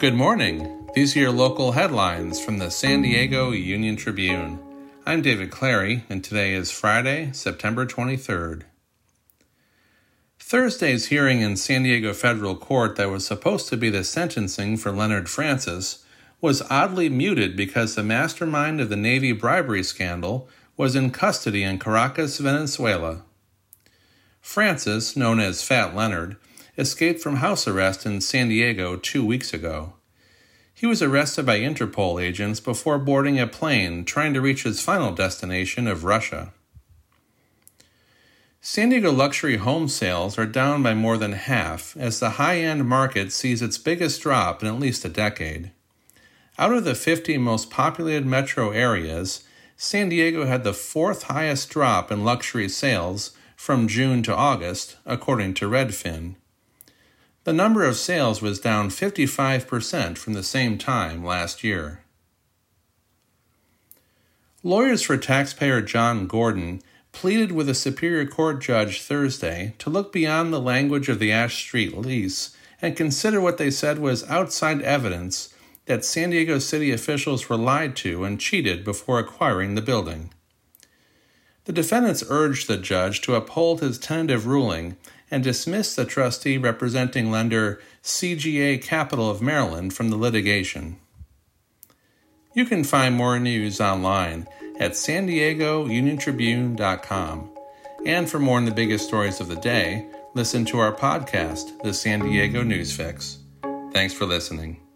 Good morning. These are your local headlines from the San Diego Union Tribune. I'm David Clary, and today is Friday, September 23rd. Thursday's hearing in San Diego federal court that was supposed to be the sentencing for Leonard Francis was oddly muted because the mastermind of the Navy bribery scandal was in custody in Caracas, Venezuela. Francis, known as Fat Leonard, escaped from house arrest in San Diego two weeks ago. He was arrested by Interpol agents before boarding a plane trying to reach his final destination of Russia. San Diego luxury home sales are down by more than half as the high end market sees its biggest drop in at least a decade. Out of the 50 most populated metro areas, San Diego had the fourth highest drop in luxury sales from June to August, according to Redfin. The number of sales was down 55% from the same time last year. Lawyers for taxpayer John Gordon pleaded with a Superior Court judge Thursday to look beyond the language of the Ash Street lease and consider what they said was outside evidence that San Diego City officials were lied to and cheated before acquiring the building. The defendants urged the judge to uphold his tentative ruling and dismiss the trustee representing lender CGA Capital of Maryland from the litigation. You can find more news online at san diego union. And for more on the biggest stories of the day, listen to our podcast, The San Diego News Fix. Thanks for listening.